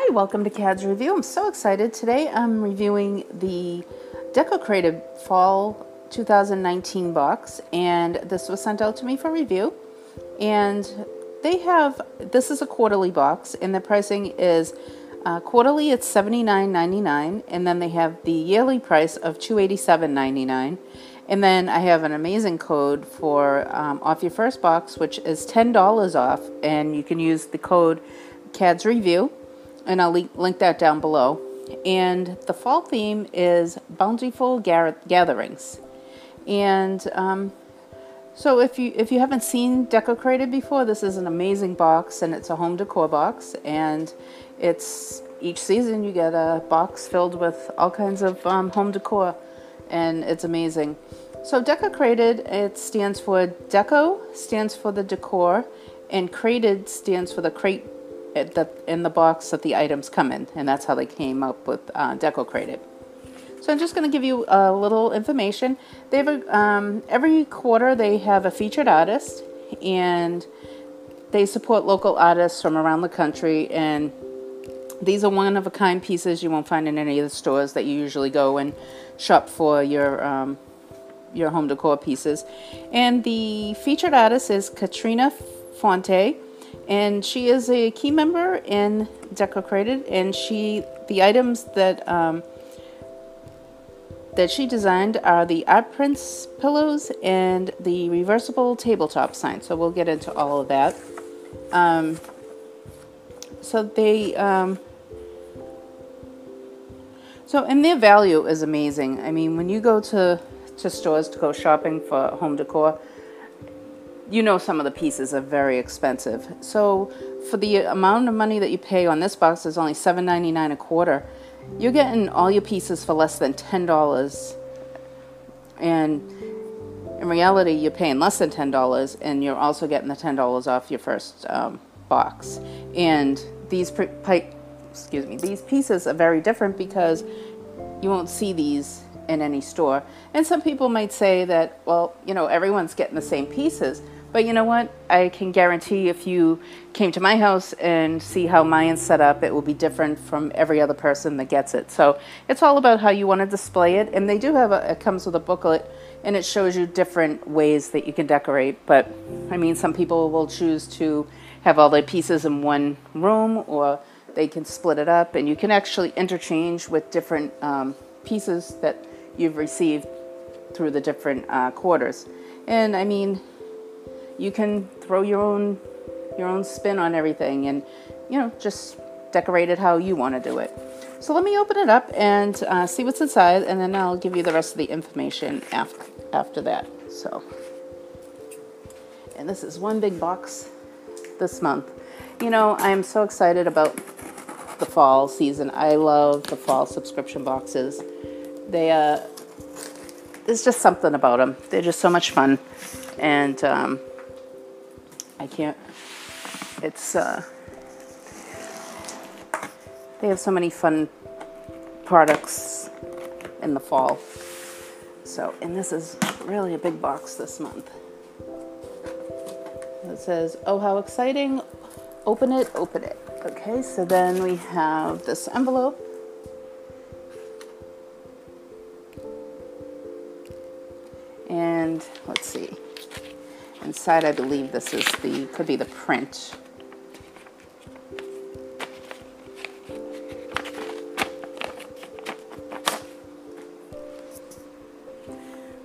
Hi, welcome to Kad's Review. I'm so excited. Today I'm reviewing the Decocrated Fall 2019 box, and this was sent out to me for review. And they have, this is a quarterly box, and the pricing is uh, quarterly it's $79.99, and then they have the yearly price of $287.99. And then I have an amazing code for um, off your first box, which is $10 off, and you can use the code Kad's Review and I'll link link that down below. And the fall theme is bountiful gatherings. And um, so if you if you haven't seen Decocrated before, this is an amazing box, and it's a home decor box, and it's each season you get a box filled with all kinds of um, home decor, and it's amazing. So Decocrated, it stands for Deco stands for the decor, and Created stands for the crate the, in the box that the items come in, and that's how they came up with uh, Decocrated. So I'm just going to give you a little information. They have a, um, every quarter they have a featured artist, and they support local artists from around the country. And these are one of a kind pieces you won't find in any of the stores that you usually go and shop for your um, your home decor pieces. And the featured artist is Katrina Fonte and she is a key member in Decocrated, and she the items that um, that she designed are the art prints pillows and the reversible tabletop sign. So we'll get into all of that. Um, so they um, so and their value is amazing. I mean, when you go to to stores to go shopping for home decor, you know some of the pieces are very expensive. So for the amount of money that you pay on this box is only $7.99 a quarter. You're getting all your pieces for less than $10. And in reality, you're paying less than $10 and you're also getting the $10 off your first um, box. And these excuse me, these pieces are very different because you won't see these in any store. And some people might say that, well, you know, everyone's getting the same pieces. But you know what? I can guarantee if you came to my house and see how mine's set up, it will be different from every other person that gets it. So it's all about how you want to display it. And they do have a, it comes with a booklet and it shows you different ways that you can decorate. But I mean, some people will choose to have all their pieces in one room or they can split it up and you can actually interchange with different um, pieces that you've received through the different uh, quarters. And I mean, you can throw your own your own spin on everything and you know just decorate it how you want to do it. So let me open it up and uh, see what's inside and then I'll give you the rest of the information after after that. So and this is one big box this month. You know I'm so excited about the fall season. I love the fall subscription boxes. They uh there's just something about them they're just so much fun. And um, I can't, it's, uh, they have so many fun products in the fall. So, and this is really a big box this month. It says, oh, how exciting. Open it, open it. Okay, so then we have this envelope. Inside, I believe this is the, could be the print.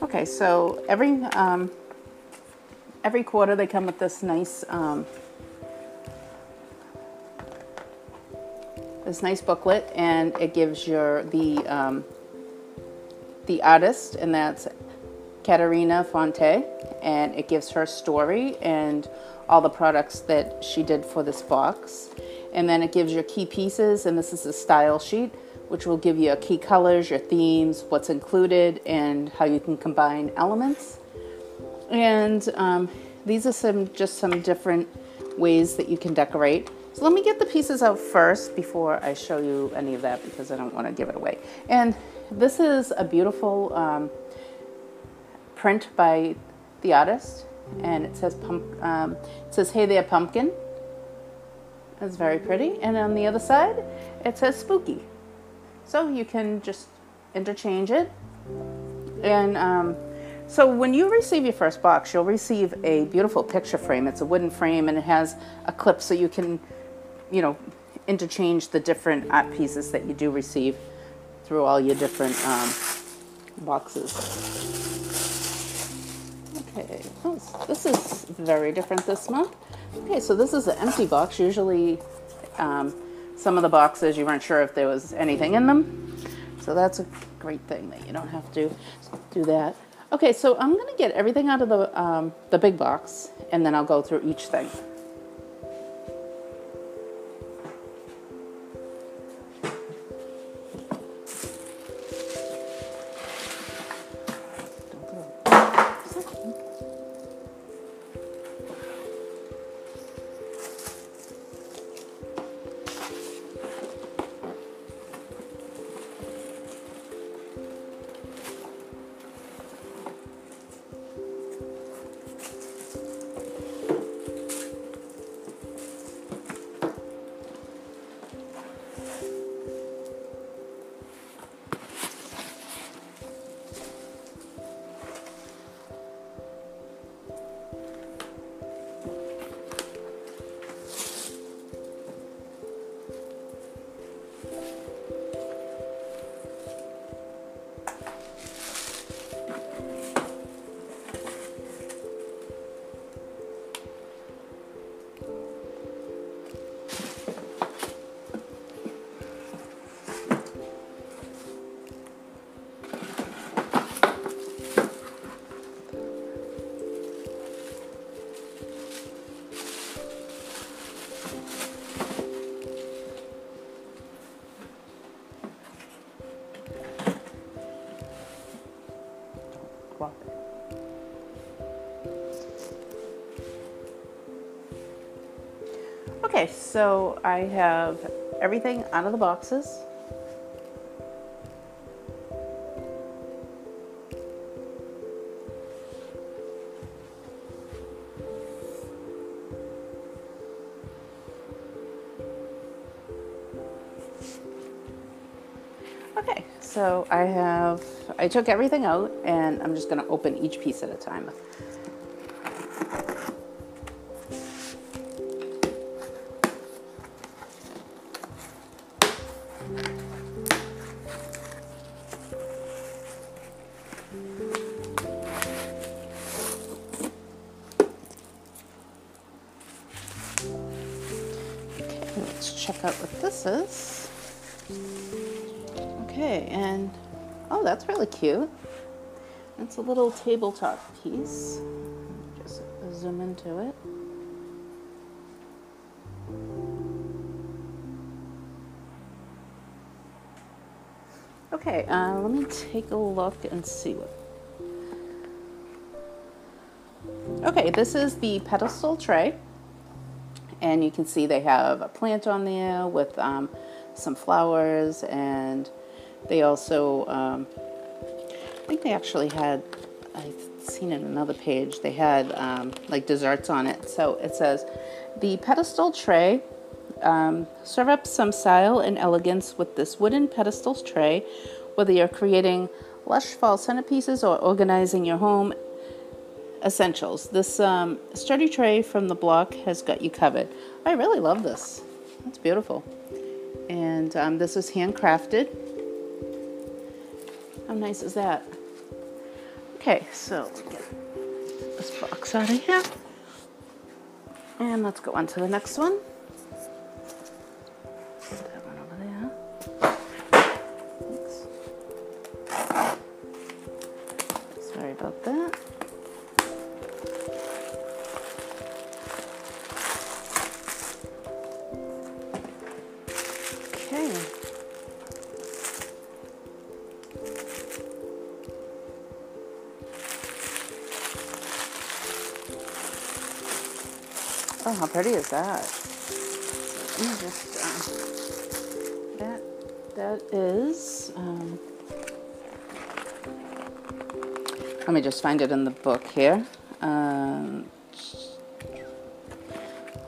Okay, so every um, every quarter they come with this nice um, this nice booklet, and it gives your the um, the artist, and that's Katerina Fonte, and it gives her story and all the products that she did for this box. And then it gives your key pieces, and this is a style sheet, which will give you your key colors, your themes, what's included, and how you can combine elements. And um, these are some just some different ways that you can decorate. So let me get the pieces out first before I show you any of that because I don't want to give it away. And this is a beautiful um, print by the artist, and it says pump. Um, it says, "Hey there, pumpkin," It's very pretty. And on the other side, it says spooky. So you can just interchange it. And um, so when you receive your first box, you'll receive a beautiful picture frame. It's a wooden frame and it has a clip so you can, you know, interchange the different art pieces that you do receive through all your different um, boxes. Okay, oh, this is very different this month. Okay, so this is an empty box. Usually um, some of the boxes you weren't sure if there was anything in them. So that's a great thing that you don't have to do that. Okay, so I'm gonna get everything out of the, um, the big box and then I'll go through each thing. So I have everything out of the boxes. Okay, so I have, I took everything out and I'm just gonna open each piece at a time. Is. Okay, and oh, that's really cute. It's a little tabletop piece. Just zoom into it. Okay, uh, let me take a look and see what. Okay, this is the pedestal tray. And you can see they have a plant on there with um, some flowers and they also, um, I think they actually had, I've seen it in another page, they had um, like desserts on it. So it says, the pedestal tray, um, serve up some style and elegance with this wooden pedestal tray, whether you're creating lush fall centerpieces or organizing your home essentials. This um, sturdy tray from the block has got you covered. I really love this. It's beautiful. And um, this is handcrafted. How nice is that? Okay, so get this box out of here. And let's go on to the next one. pretty is that? Let me just, uh, that, that is, um, let me just find it in the book here. Um,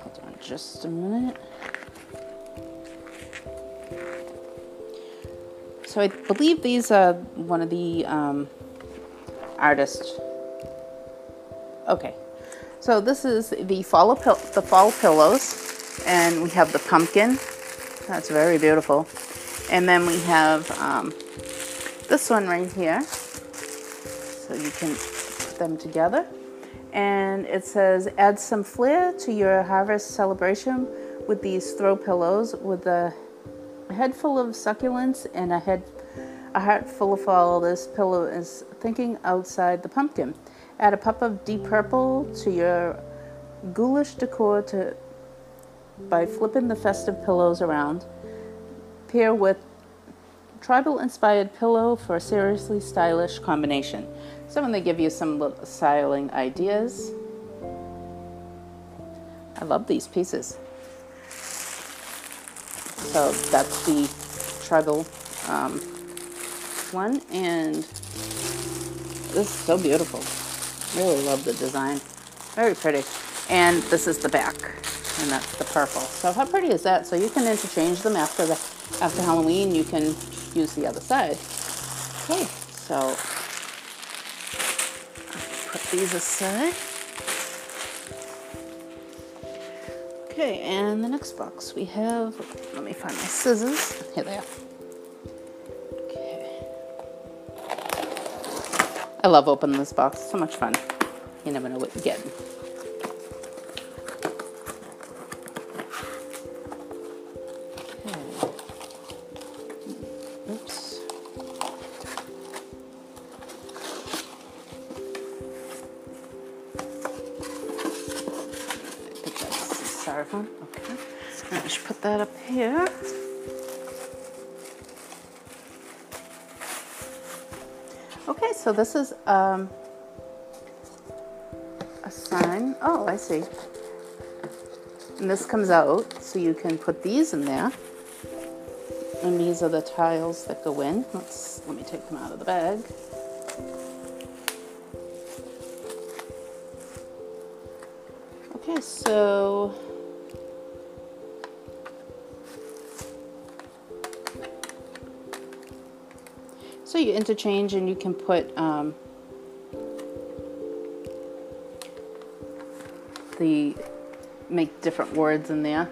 hold on just a minute. So I believe these are one of the um, artists. Okay, so this is the fall the fall pillows, and we have the pumpkin. That's very beautiful. And then we have um, this one right here. So you can put them together. And it says, add some flair to your harvest celebration with these throw pillows with a head full of succulents and a head a heart full of fall. This pillow is thinking outside the pumpkin. Add a puff of deep purple to your ghoulish decor to by flipping the festive pillows around. Pair with tribal inspired pillow for a seriously stylish combination. So when they give you some styling ideas. I love these pieces. So that's the tribal um, one and this is so beautiful. I really love the design. Very pretty. And this is the back and that's the purple. So how pretty is that? So you can interchange them after the after Halloween. You can use the other side. Okay, so put these aside. Okay, and the next box we have, let me find my scissors. Here they are. I love opening this box, so much fun. You never know what you get. This is um, a sign. Oh, I see. And this comes out, so you can put these in there. And these are the tiles that go in. Let's let me take them out of the bag. Okay, so you interchange and you can put um, the, make different words in there.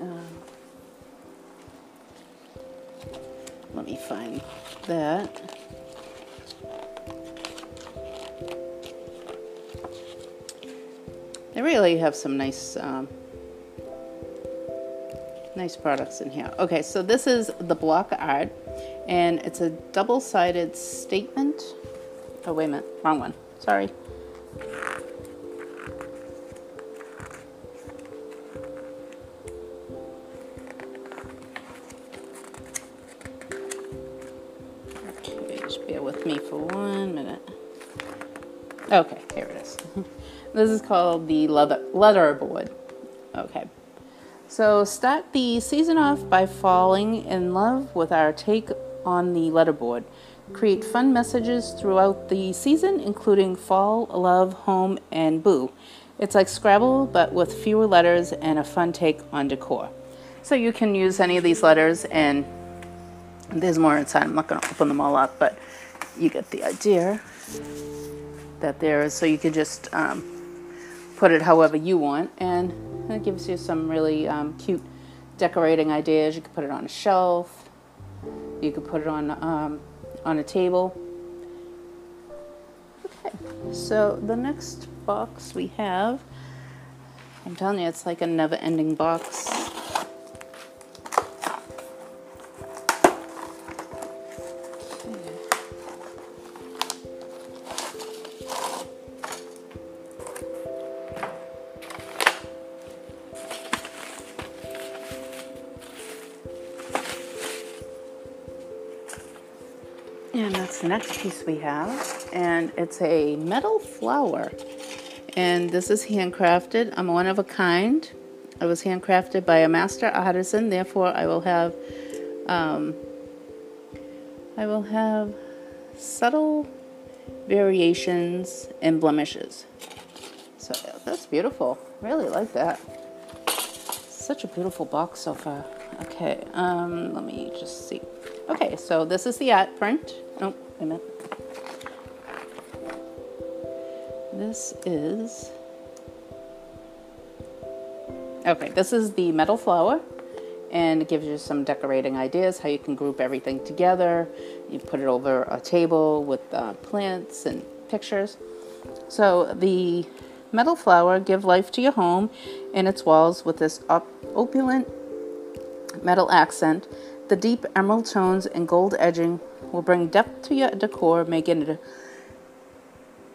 Um, let me find that. They really have some nice um, nice products in here. Okay, so this is the block art and it's a double-sided statement. Oh, wait a minute, wrong one, sorry. Okay, just bear with me for one minute. Okay, here it is. this is called the leather, leather board. Okay. So start the season off by falling in love with our take on the letterboard. Create fun messages throughout the season, including fall, love, home, and boo. It's like Scrabble, but with fewer letters and a fun take on decor. So you can use any of these letters, and there's more inside. I'm not going to open them all up, but you get the idea that there is. So you can just um, put it however you want, and it gives you some really um, cute decorating ideas. You can put it on a shelf, you could put it on um, on a table. Okay, so the next box we have, I'm telling you, it's like a never-ending box. And that's the next piece we have. And it's a metal flower. And this is handcrafted. I'm one of a kind. It was handcrafted by a master artisan. Therefore, I will have, um, I will have subtle variations and blemishes. So that's beautiful. Really like that. Such a beautiful box so far. Okay, um, let me just see. Okay, so this is the art print. Oh, wait a minute. This is. Okay, this is the metal flower and it gives you some decorating ideas how you can group everything together. You put it over a table with uh, plants and pictures. So the metal flower give life to your home and its walls with this op- opulent metal accent. The deep emerald tones and gold edging will bring depth to your decor, making it a,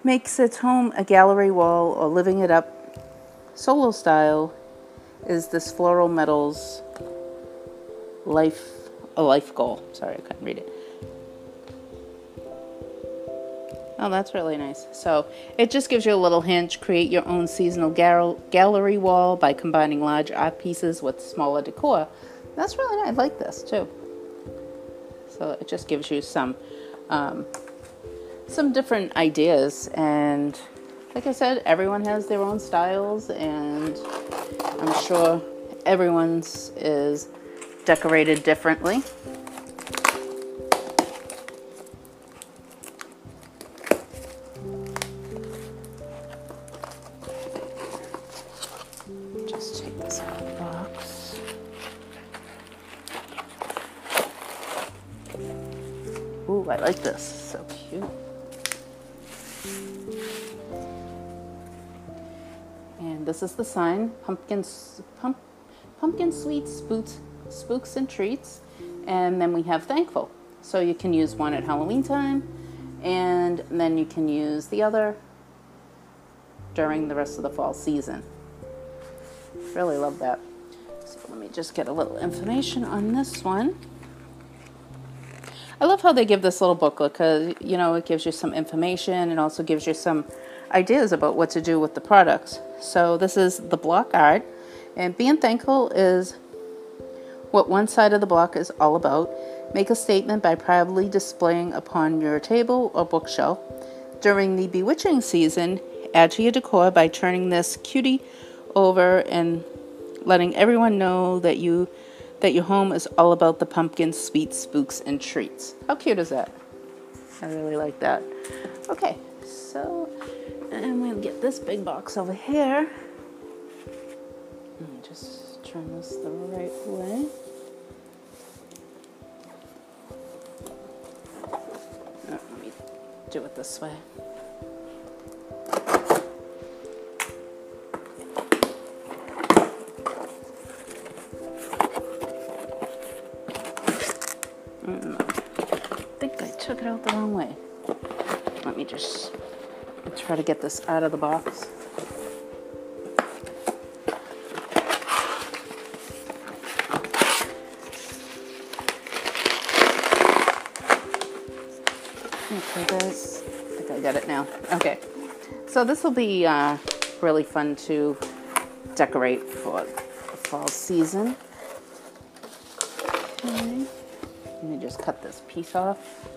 makes its home a gallery wall or living it up. Solo style is this floral metals life a life goal. Sorry, I couldn't read it. Oh, that's really nice. So it just gives you a little hint. Create your own seasonal gal- gallery wall by combining large art pieces with smaller decor. That's really nice. I like this too. So it just gives you some um, some different ideas. And like I said, everyone has their own styles, and I'm sure everyone's is decorated differently. Is the sign, pumpkin, pump, pumpkin sweet spooks, spooks and treats. And then we have thankful. So you can use one at Halloween time, and then you can use the other during the rest of the fall season. Really love that. So let me just get a little information on this one. I love how they give this little booklet because, you know, it gives you some information and also gives you some ideas about what to do with the products. So this is the block art, and being thankful is what one side of the block is all about. Make a statement by proudly displaying upon your table or bookshelf. During the bewitching season, add to your decor by turning this cutie over and letting everyone know that you that your home is all about the pumpkin sweet spooks and treats. How cute is that? I really like that. Okay, so get this big box over here. Just turn this the right way. Oh, let me do it this way. Mm, I think I took it out the wrong way. Let me just try to get this out of the box. Okay, guys. I think I got it now. Okay. So this will be uh, really fun to decorate for the fall season. Okay. Let me just cut this piece off.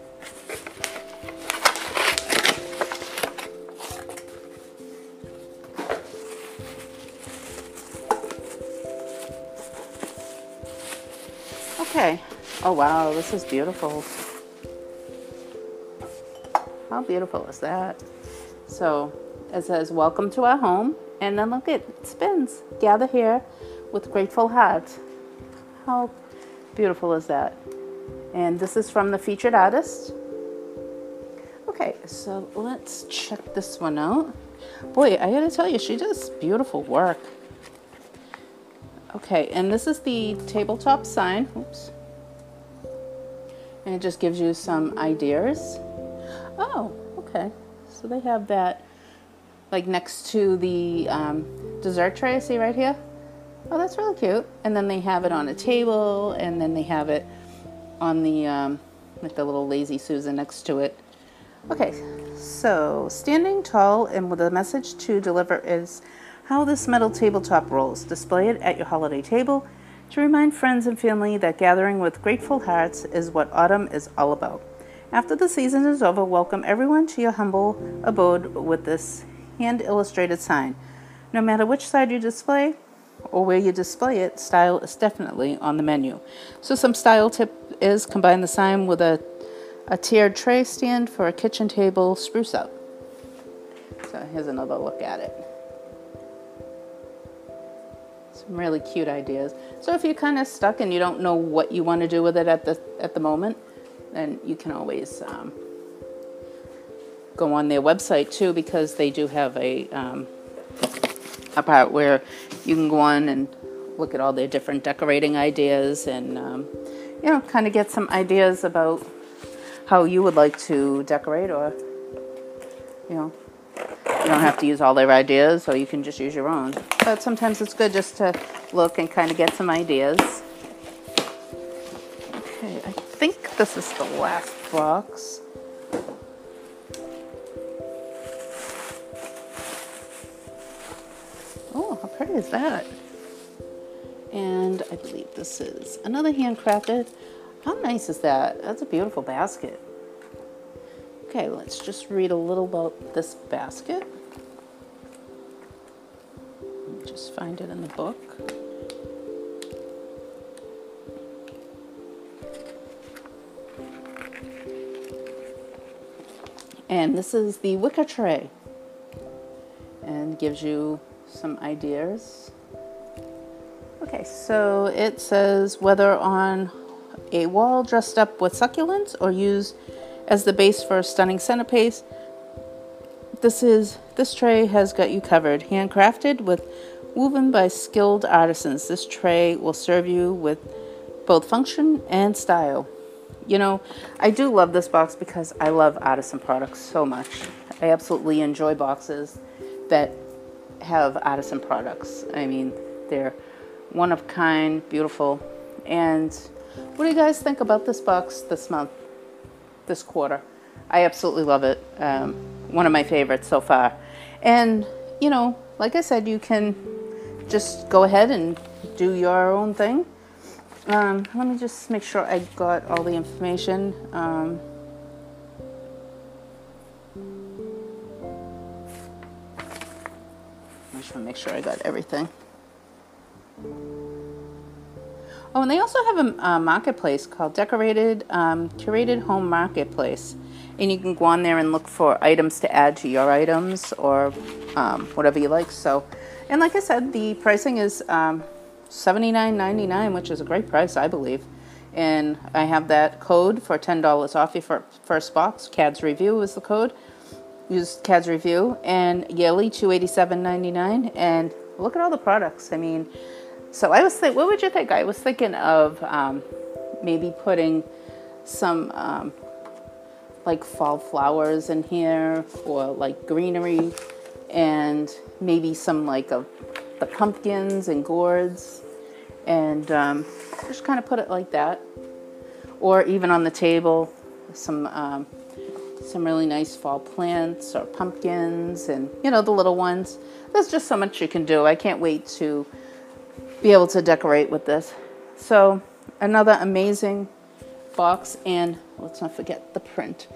Oh wow, this is beautiful. How beautiful is that? So it says, Welcome to our home. And then look, it spins. Gather here with grateful hearts. How beautiful is that? And this is from the featured artist. Okay, so let's check this one out. Boy, I gotta tell you, she does beautiful work. Okay, and this is the tabletop sign. Oops. And it just gives you some ideas. Oh, okay. So they have that like next to the um, dessert tray. I see right here? Oh, that's really cute. And then they have it on a table, and then they have it on the um, like the little lazy Susan next to it. Okay, so standing tall and with a message to deliver is how this metal tabletop rolls. Display it at your holiday table to remind friends and family that gathering with grateful hearts is what autumn is all about. After the season is over, welcome everyone to your humble abode with this hand illustrated sign. No matter which side you display or where you display it, style is definitely on the menu. So, some style tip is combine the sign with a, a tiered tray stand for a kitchen table spruce up. So here's another look at it. Some really cute ideas. So if you're kind of stuck and you don't know what you want to do with it at the at the moment, then you can always um, go on their website too because they do have a um, a part where you can go on and look at all their different decorating ideas and um, you know kind of get some ideas about how you would like to decorate or you know you don't have to use all their ideas so you can just use your own but sometimes it's good just to look and kind of get some ideas okay I think this is the last box Oh, how pretty is that? And I believe this is another handcrafted. How nice is that? That's a beautiful basket. Okay, let's just read a little about this basket. Just find it in the book. And this is the wicker tray and gives you some ideas. Okay, so it says whether on a wall dressed up with succulents or used as the base for a stunning centerpiece, this is this tray has got you covered. Handcrafted with woven by skilled artisans. This tray will serve you with both function and style. You know, I do love this box because I love artisan products so much. I absolutely enjoy boxes that have artisan products. I mean, they're one of kind, beautiful. And what do you guys think about this box this month, this quarter? I absolutely love it. Um, one of my favorites so far. And, you know, like I said, you can just go ahead and do your own thing. Um, let me just make sure I got all the information. Um, just want to make sure I got everything. Oh, and they also have a, a marketplace called Decocrated um, Curated Home Marketplace. And you can go on there and look for items to add to your items or um, whatever you like. So, and like I said, the pricing is um, $79.99, which is a great price, I believe. And I have that code for $10 off your first box. Kad's Review is the code use Kad's review and yearly 287.99 and look at all the products. I mean, so I was thinking, what would you think? I was thinking of um, maybe putting some um, like fall flowers in here or like greenery and maybe some like of the pumpkins and gourds and um, just kind of put it like that or even on the table some um, some really nice fall plants or pumpkins and, you know, the little ones. There's just so much you can do. I can't wait to be able to decorate with this. So another amazing box and let's not forget the print.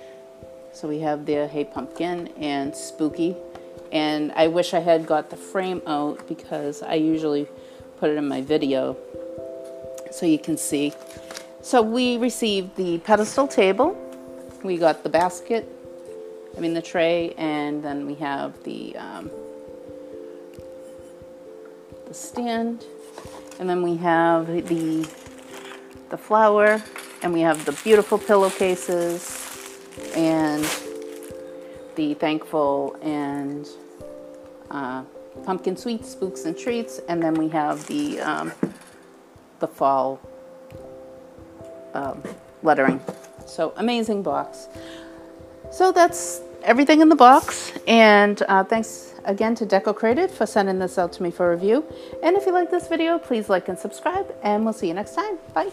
So we have the Hey Pumpkin and Spooky. And I wish I had got the frame out because I usually put it in my video so you can see. So we received the pedestal table we got the basket, I mean the tray, and then we have the um, the stand, and then we have the the flower, and we have the beautiful pillowcases, and the thankful and uh, pumpkin sweets, spooks and treats, and then we have the um, the fall um, lettering. So amazing box. So that's everything in the box. And uh, thanks again to Decocrated for sending this out to me for review. And if you like this video, please like and subscribe. And we'll see you next time. Bye.